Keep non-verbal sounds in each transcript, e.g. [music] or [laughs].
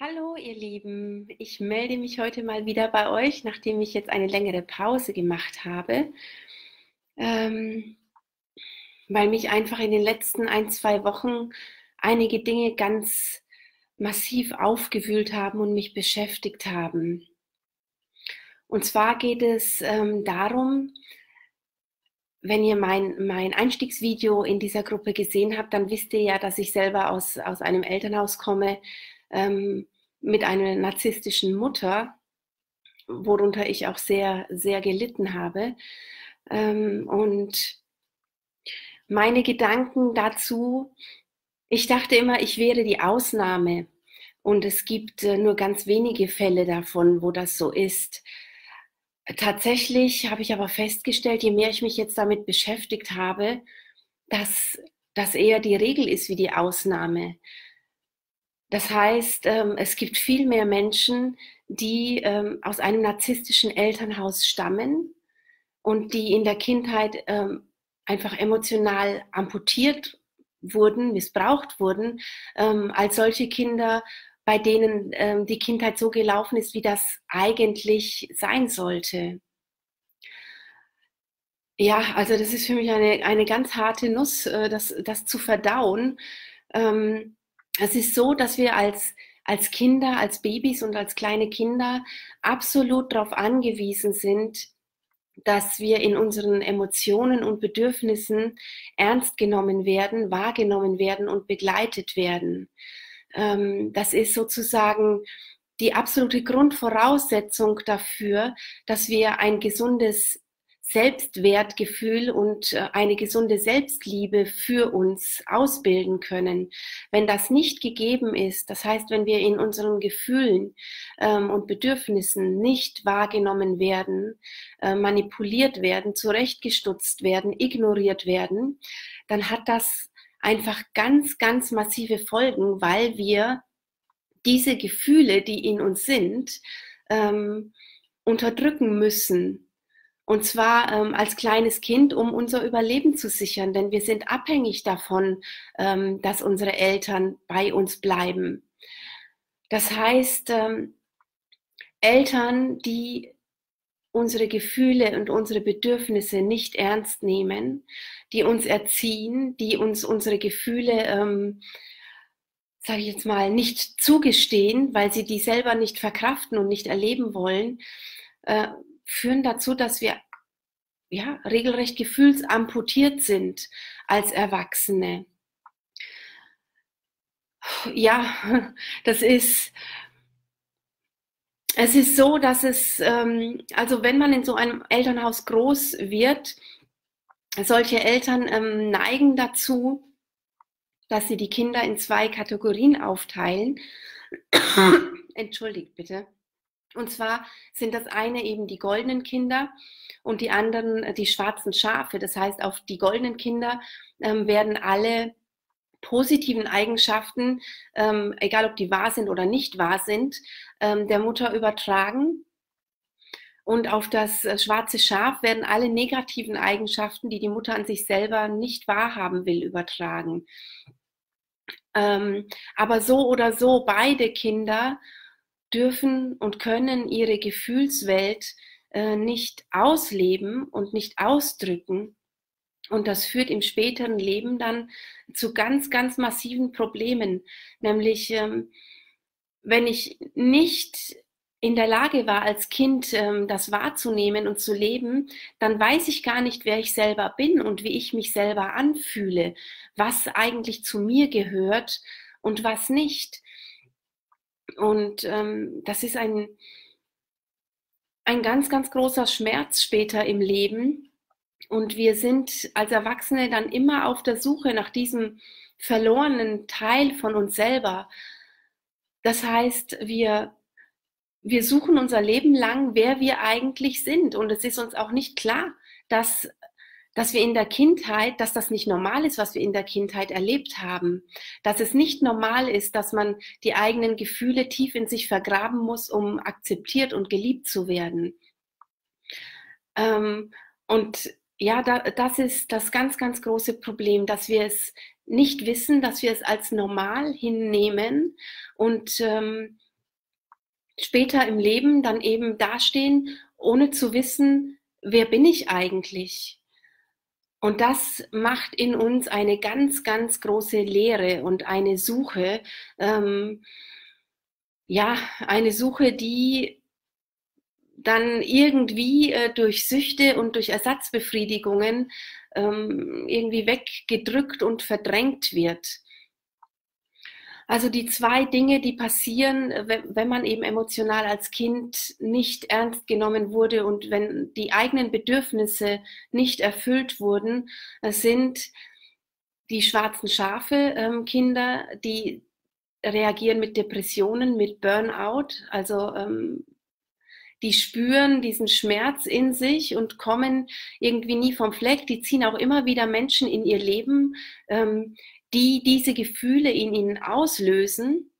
Hallo ihr Lieben, ich melde mich heute mal wieder bei euch, nachdem ich jetzt eine längere Pause gemacht habe, ähm, weil mich einfach in den letzten ein, zwei Wochen einige Dinge ganz massiv aufgewühlt haben und mich beschäftigt haben. Und zwar geht es ähm, darum, wenn ihr mein, mein Einstiegsvideo in dieser Gruppe gesehen habt, dann wisst ihr ja, dass ich selber aus, aus einem Elternhaus komme, ähm, mit einer narzisstischen Mutter, worunter ich auch sehr, sehr gelitten habe. Ähm, und meine Gedanken dazu, ich dachte immer, ich wäre die Ausnahme. Und es gibt äh, nur ganz wenige Fälle davon, wo das so ist. Tatsächlich habe ich aber festgestellt, je mehr ich mich jetzt damit beschäftigt habe, dass das eher die Regel ist wie die Ausnahme. Das heißt, ähm, es gibt viel mehr Menschen, die ähm, aus einem narzisstischen Elternhaus stammen und die in der Kindheit ähm, einfach emotional amputiert wurden, missbraucht wurden, als solche Kinder, bei denen die Kindheit so gelaufen ist, wie das eigentlich sein sollte. Ja, also das ist für mich eine, eine ganz harte Nuss, äh, das, das zu verdauen. Es ist so, dass wir als, als Kinder, als Babys und als kleine Kinder absolut darauf angewiesen sind, dass wir in unseren Emotionen und Bedürfnissen ernst genommen werden, wahrgenommen werden und begleitet werden. Ähm, das ist sozusagen die absolute Grundvoraussetzung dafür, dass wir ein gesundes Selbstwertgefühl und äh, eine gesunde Selbstliebe für uns ausbilden können. Wenn das nicht gegeben ist, das heißt, wenn wir in unseren Gefühlen ähm, und Bedürfnissen nicht wahrgenommen werden, äh, manipuliert werden, zurechtgestutzt werden, ignoriert werden, dann hat das einfach ganz, ganz massive Folgen, weil wir diese Gefühle, die in uns sind, ähm, unterdrücken müssen und zwar ähm, als kleines Kind, um unser Überleben zu sichern, denn wir sind abhängig davon, ähm, dass unsere Eltern bei uns bleiben. Das heißt, ähm, Eltern, die unsere Gefühle und unsere Bedürfnisse nicht ernst nehmen, die uns erziehen, die uns unsere Gefühle, ähm, sage ich jetzt mal, nicht zugestehen, weil sie die selber nicht verkraften und nicht erleben wollen, äh, führen dazu, dass wir ja, regelrecht gefühlsamputiert sind als Erwachsene. Ja, das ist, es ist so, dass es, ähm, also wenn man in so einem Elternhaus groß wird, solche Eltern ähm, neigen dazu, dass sie die Kinder in zwei Kategorien aufteilen. [coughs] Entschuldigt bitte. Und zwar sind das eine eben die goldenen Kinder und die anderen äh, die schwarzen Schafe. Das heißt, auf die goldenen Kinder ähm, werden alle positiven Eigenschaften, ähm, egal ob die wahr sind oder nicht wahr sind, ähm, der Mutter übertragen. Und auf das äh, schwarze Schaf werden alle negativen Eigenschaften, die die Mutter an sich selber nicht wahrhaben will, übertragen. Ähm, aber so oder so, beide Kinder dürfen und können ihre Gefühlswelt äh, nicht ausleben und nicht ausdrücken. Und das führt im späteren Leben dann zu ganz, ganz massiven Problemen. Nämlich, ähm, wenn ich nicht in der Lage war, als Kind ähm, das wahrzunehmen und zu leben, dann weiß ich gar nicht, wer ich selber bin und wie ich mich selber anfühle, was eigentlich zu mir gehört und was nicht. Und ähm, das ist ein, ein ganz, ganz großer Schmerz später im Leben. Und wir sind als Erwachsene dann immer auf der Suche nach diesem verlorenen Teil von uns selber. Das heißt, wir, wir suchen unser Leben lang, wer wir eigentlich sind. Und es ist uns auch nicht klar, dass dass wir in der Kindheit, dass das nicht normal ist, was wir in der Kindheit erlebt haben, dass es nicht normal ist, dass man die eigenen Gefühle tief in sich vergraben muss, um akzeptiert und geliebt zu werden. Ähm, und ja, da, das ist das ganz, ganz große Problem, dass wir es nicht wissen, dass wir es als normal hinnehmen und ähm, später im Leben dann eben dastehen, ohne zu wissen, wer bin ich eigentlich? Und das macht in uns eine ganz, ganz große Lehre und eine Suche, ähm, ja, eine Suche, die dann irgendwie äh, durch Süchte und durch Ersatzbefriedigungen ähm, irgendwie weggedrückt und verdrängt wird. Also die zwei Dinge, die passieren, wenn man eben emotional als Kind nicht ernst genommen wurde und wenn die eigenen Bedürfnisse nicht erfüllt wurden, sind die schwarzen Schafe ähm, Kinder, die reagieren mit Depressionen, mit Burnout, also ähm, die spüren diesen Schmerz in sich und kommen irgendwie nie vom Fleck. Die ziehen auch immer wieder Menschen in ihr Leben, ähm, die diese Gefühle in ihnen auslösen.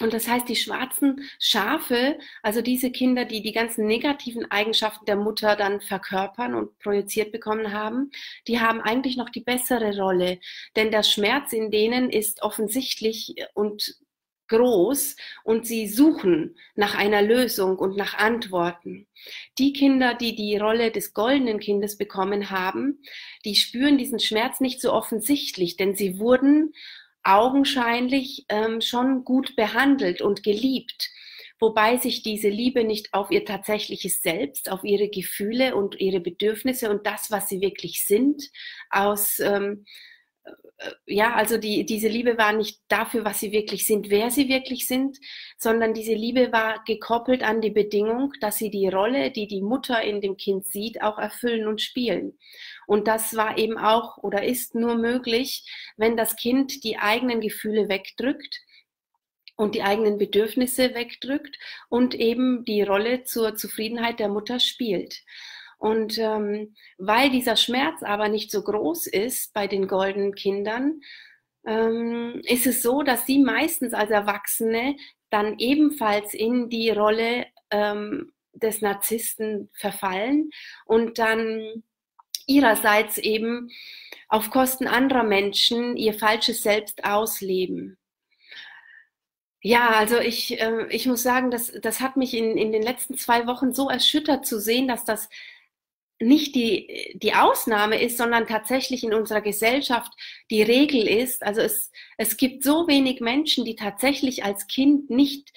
Und das heißt, die schwarzen Schafe, also diese Kinder, die die ganzen negativen Eigenschaften der Mutter dann verkörpern und projiziert bekommen haben, die haben eigentlich noch die bessere Rolle. Denn der Schmerz in denen ist offensichtlich und groß und sie suchen nach einer Lösung und nach Antworten. Die Kinder, die die Rolle des goldenen Kindes bekommen haben, die spüren diesen Schmerz nicht so offensichtlich, denn sie wurden augenscheinlich ähm, schon gut behandelt und geliebt, wobei sich diese Liebe nicht auf ihr tatsächliches Selbst, auf ihre Gefühle und ihre Bedürfnisse und das, was sie wirklich sind, aus ähm, äh, ja, also die, diese Liebe war nicht dafür, was sie wirklich sind, wer sie wirklich sind, sondern diese Liebe war gekoppelt an die Bedingung, dass sie die Rolle, die die Mutter in dem Kind sieht, auch erfüllen und spielen. Und das war eben auch oder ist nur möglich, wenn das Kind die eigenen Gefühle wegdrückt und die eigenen Bedürfnisse wegdrückt und eben die Rolle zur Zufriedenheit der Mutter spielt. Und ähm, weil dieser Schmerz aber nicht so groß ist bei den goldenen Kindern, ähm, ist es so, dass sie meistens als Erwachsene dann ebenfalls in die Rolle ähm, des Narzissten verfallen und dann ihrerseits eben auf Kosten anderer Menschen ihr falsches Selbst ausleben. Ja, also ich, äh, ich muss sagen, das, das hat mich in, in den letzten zwei Wochen so erschüttert zu sehen, dass das nicht die, die Ausnahme ist, sondern tatsächlich in unserer Gesellschaft die Regel ist. Also es, es gibt so wenig Menschen, die tatsächlich als Kind nicht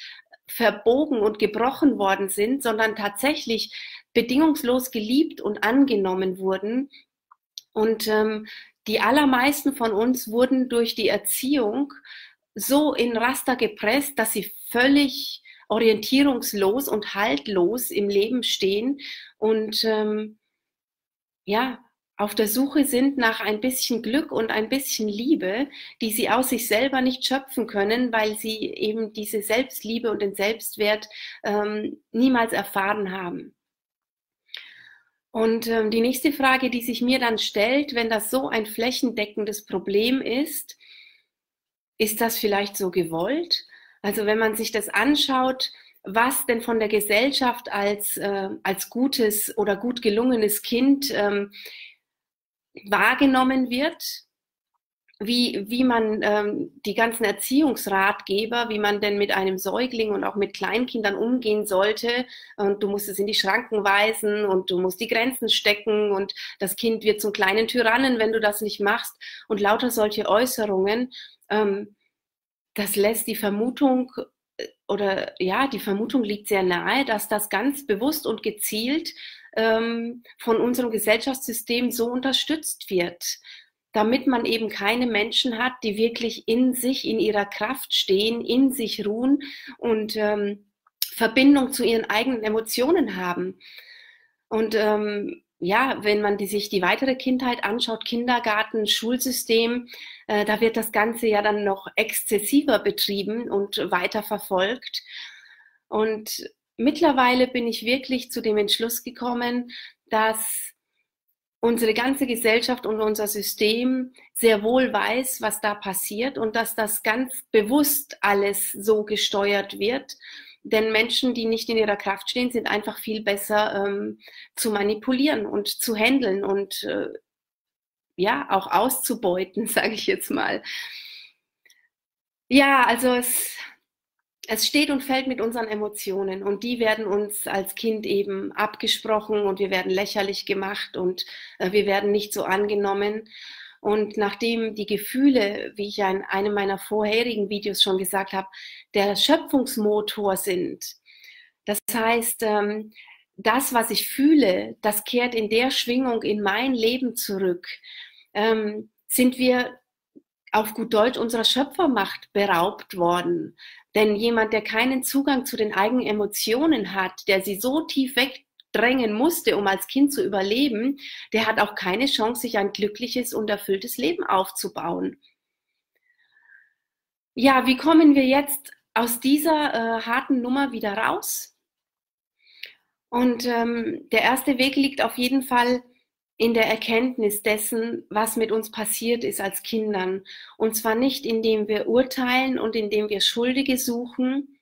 verbogen und gebrochen worden sind, sondern tatsächlich bedingungslos geliebt und angenommen wurden. Und ähm, die allermeisten von uns wurden durch die Erziehung so in Raster gepresst, dass sie völlig orientierungslos und haltlos im Leben stehen und ähm, ja, auf der Suche sind nach ein bisschen Glück und ein bisschen Liebe, die sie aus sich selber nicht schöpfen können, weil sie eben diese Selbstliebe und den Selbstwert ähm, niemals erfahren haben. Und ähm, die nächste Frage, die sich mir dann stellt, wenn das so ein flächendeckendes Problem ist, ist das vielleicht so gewollt? Also wenn man sich das anschaut, was denn von der Gesellschaft als, äh, als gutes oder gut gelungenes Kind ähm, wahrgenommen wird, wie, wie man ähm, die ganzen Erziehungsratgeber, wie man denn mit einem Säugling und auch mit Kleinkindern umgehen sollte. Und du musst es in die Schranken weisen und du musst die Grenzen stecken und das Kind wird zum kleinen Tyrannen, wenn du das nicht machst. Und lauter solche Äußerungen, ähm, das lässt die Vermutung oder ja, die Vermutung liegt sehr nahe, dass das ganz bewusst und gezielt ähm, von unserem Gesellschaftssystem so unterstützt wird, damit man eben keine Menschen hat, die wirklich in sich, in ihrer Kraft stehen, in sich ruhen und ähm, Verbindung zu ihren eigenen Emotionen haben. Und ähm, ja, wenn man die, sich die weitere Kindheit anschaut, Kindergarten, Schulsystem, äh, da wird das Ganze ja dann noch exzessiver betrieben und weiter verfolgt. Und mittlerweile bin ich wirklich zu dem Entschluss gekommen, dass unsere ganze Gesellschaft und unser System sehr wohl weiß, was da passiert und dass das ganz bewusst alles so gesteuert wird denn Menschen, die nicht in ihrer Kraft stehen, sind einfach viel besser ähm, zu manipulieren und zu handeln und äh, ja, auch auszubeuten, [laughs] sage ich jetzt mal. Ja, also es, es steht und fällt mit unseren Emotionen und die werden uns als Kind eben abgesprochen und wir werden lächerlich gemacht und äh, wir werden nicht so angenommen. Und nachdem die Gefühle, wie ich ja in einem meiner vorherigen Videos schon gesagt habe, der Schöpfungsmotor sind, das heißt, ähm, das, was ich fühle, das kehrt in der Schwingung in mein Leben zurück, ähm, sind wir auf gut Deutsch unserer Schöpfermacht beraubt worden. Denn jemand, der keinen Zugang zu den eigenen Emotionen hat, der sie so tief wegdrängen musste, um als Kind zu überleben, der hat auch keine Chance, sich ein glückliches und erfülltes Leben aufzubauen. Ja, wie kommen wir jetzt aus dieser äh, harten Nummer wieder raus? Und ähm, der erste Weg liegt auf jeden Fall in der Erkenntnis dessen, was mit uns passiert ist als Kindern. Und zwar nicht, indem wir urteilen und indem wir Schuldige suchen,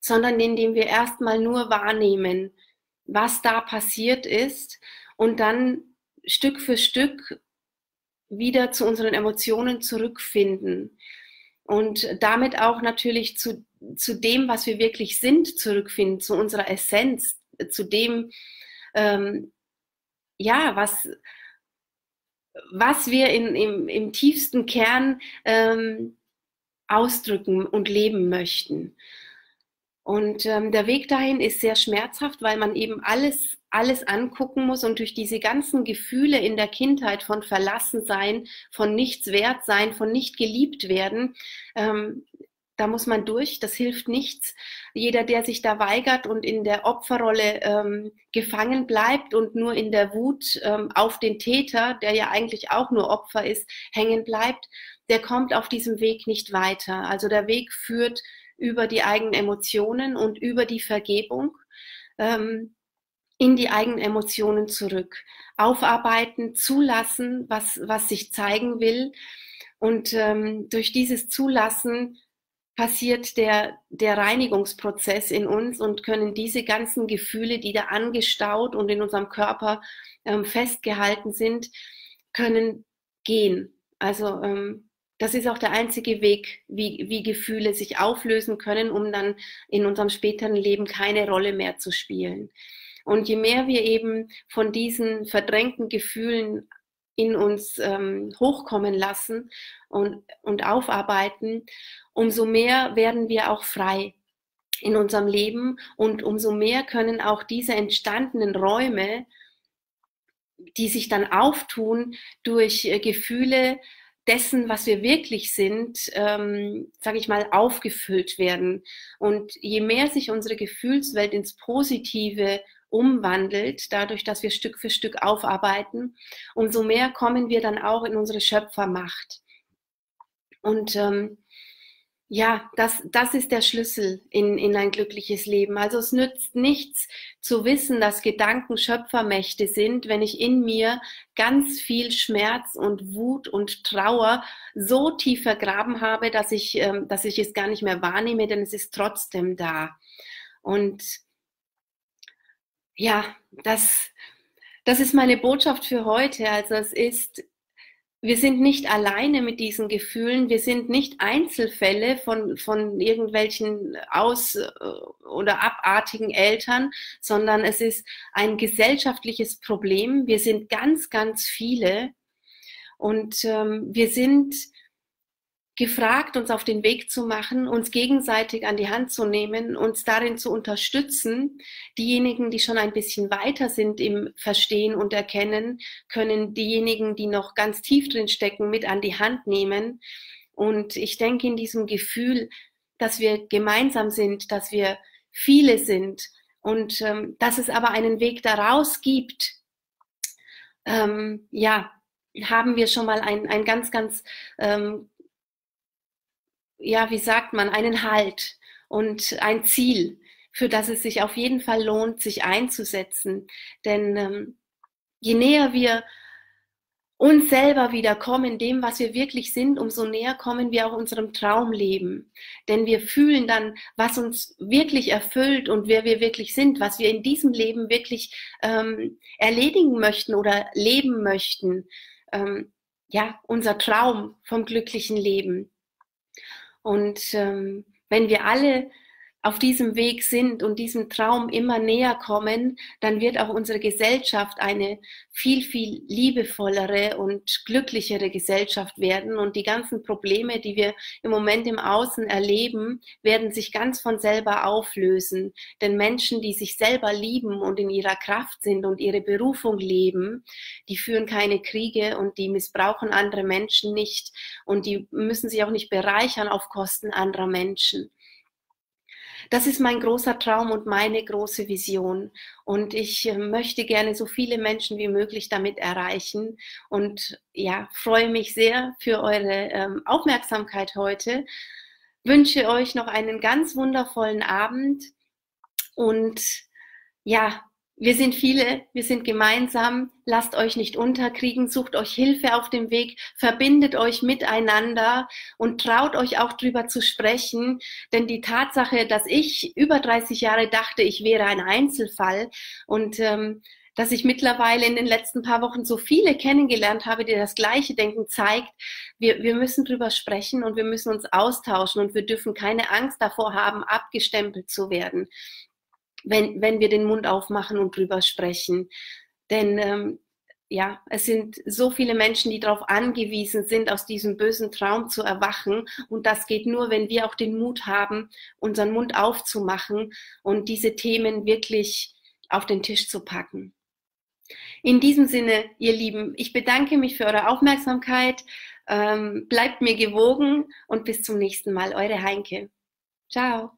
sondern indem wir erstmal nur wahrnehmen, was da passiert ist und dann Stück für Stück wieder zu unseren Emotionen zurückfinden und damit auch natürlich zu, zu dem, was wir wirklich sind, zurückfinden, zu unserer Essenz, zu dem, ähm, ja, was, was wir in, im, im tiefsten Kern ähm, ausdrücken und leben möchten. Und ähm, der Weg dahin ist sehr schmerzhaft, weil man eben alles, alles angucken muss und durch diese ganzen Gefühle in der Kindheit von Verlassensein, von nichts wert sein, von nicht geliebt werden, ähm, da muss man durch, das hilft nichts. Jeder, der sich da weigert und in der Opferrolle ähm, gefangen bleibt und nur in der Wut ähm, auf den Täter, der ja eigentlich auch nur Opfer ist, hängen bleibt, der kommt auf diesem Weg nicht weiter. Also der Weg führt über die eigenen Emotionen und über die Vergebung ähm, in die eigenen Emotionen zurück. Aufarbeiten, zulassen, was, was sich zeigen will. Und ähm, durch dieses Zulassen passiert der, der Reinigungsprozess in uns und können diese ganzen Gefühle, die da angestaut und in unserem Körper ähm, festgehalten sind, können gehen. Also ähm, das ist auch der einzige Weg, wie, wie Gefühle sich auflösen können, um dann in unserem späteren Leben keine Rolle mehr zu spielen. Und je mehr wir eben von diesen verdrängten Gefühlen in uns ähm, hochkommen lassen und, und aufarbeiten, umso mehr werden wir auch frei in unserem Leben und umso mehr können auch diese entstandenen Räume, die sich dann auftun durch äh, Gefühle dessen, was wir wirklich sind, ähm, sage ich mal, aufgefüllt werden. Und je mehr sich unsere Gefühlswelt ins Positive umwandelt, dadurch, dass wir Stück für Stück aufarbeiten, umso mehr kommen wir dann auch in unsere Schöpfermacht. Und ähm, ja, das, das ist der Schlüssel in, in ein glückliches Leben. Also es nützt nichts zu wissen, dass Gedanken Schöpfermächte sind, wenn ich in mir ganz viel Schmerz und Wut und Trauer so tief vergraben habe, dass ich, ähm, dass ich es gar nicht mehr wahrnehme, denn es ist trotzdem da. Und ja, das, das ist meine Botschaft für heute. Also es ist, wir sind nicht alleine mit diesen Gefühlen, wir sind nicht Einzelfälle von, von irgendwelchen aus- oder abartigen Eltern, sondern es ist ein gesellschaftliches Problem. Wir sind ganz, ganz viele und ähm, wir sind gefragt, uns auf den Weg zu machen, uns gegenseitig an die Hand zu nehmen, uns darin zu unterstützen. Diejenigen, die schon ein bisschen weiter sind im Verstehen und Erkennen, können diejenigen, die noch ganz tief drin stecken, mit an die Hand nehmen. Und ich denke in diesem Gefühl, dass wir gemeinsam sind, dass wir viele sind und ähm, dass es aber einen Weg daraus gibt, ähm, ja, haben wir schon mal ein, ein ganz, ganz ähm, ja, wie sagt man, einen Halt und ein Ziel, für das es sich auf jeden Fall lohnt, sich einzusetzen. Denn ähm, je näher wir uns selber wieder kommen, dem, was wir wirklich sind, umso näher kommen wir auch unserem Traumleben. Denn wir fühlen dann, was uns wirklich erfüllt und wer wir wirklich sind, was wir in diesem Leben wirklich ähm, erledigen möchten oder leben möchten. Ähm, ja, unser Traum vom glücklichen Leben. Und ähm, wenn wir alle auf diesem Weg sind und diesem Traum immer näher kommen, dann wird auch unsere Gesellschaft eine viel, viel liebevollere und glücklichere Gesellschaft werden. Und die ganzen Probleme, die wir im Moment im Außen erleben, werden sich ganz von selber auflösen. Denn Menschen, die sich selber lieben und in ihrer Kraft sind und ihre Berufung leben, die führen keine Kriege und die missbrauchen andere Menschen nicht und die müssen sich auch nicht bereichern auf Kosten anderer Menschen. Das ist mein großer Traum und meine große Vision. Und ich äh, möchte gerne so viele Menschen wie möglich damit erreichen. Und ja, freue mich sehr für eure ähm, Aufmerksamkeit heute. Wünsche euch noch einen ganz wundervollen Abend. Und ja, wir sind viele, wir sind gemeinsam. Lasst euch nicht unterkriegen, sucht euch Hilfe auf dem Weg, verbindet euch miteinander und traut euch auch drüber zu sprechen. Denn die Tatsache, dass ich über 30 Jahre dachte, ich wäre ein Einzelfall und ähm, dass ich mittlerweile in den letzten paar Wochen so viele kennengelernt habe, die das gleiche denken, zeigt, wir, wir müssen drüber sprechen und wir müssen uns austauschen und wir dürfen keine Angst davor haben, abgestempelt zu werden wenn, wenn wir den Mund aufmachen und drüber sprechen. Denn ähm, ja, es sind so viele Menschen, die darauf angewiesen sind, aus diesem bösen Traum zu erwachen. Und das geht nur, wenn wir auch den Mut haben, unseren Mund aufzumachen und diese Themen wirklich auf den Tisch zu packen. In diesem Sinne, ihr Lieben, ich bedanke mich für eure Aufmerksamkeit. Ähm, bleibt mir gewogen und bis zum nächsten Mal. Eure Heinke. Ciao.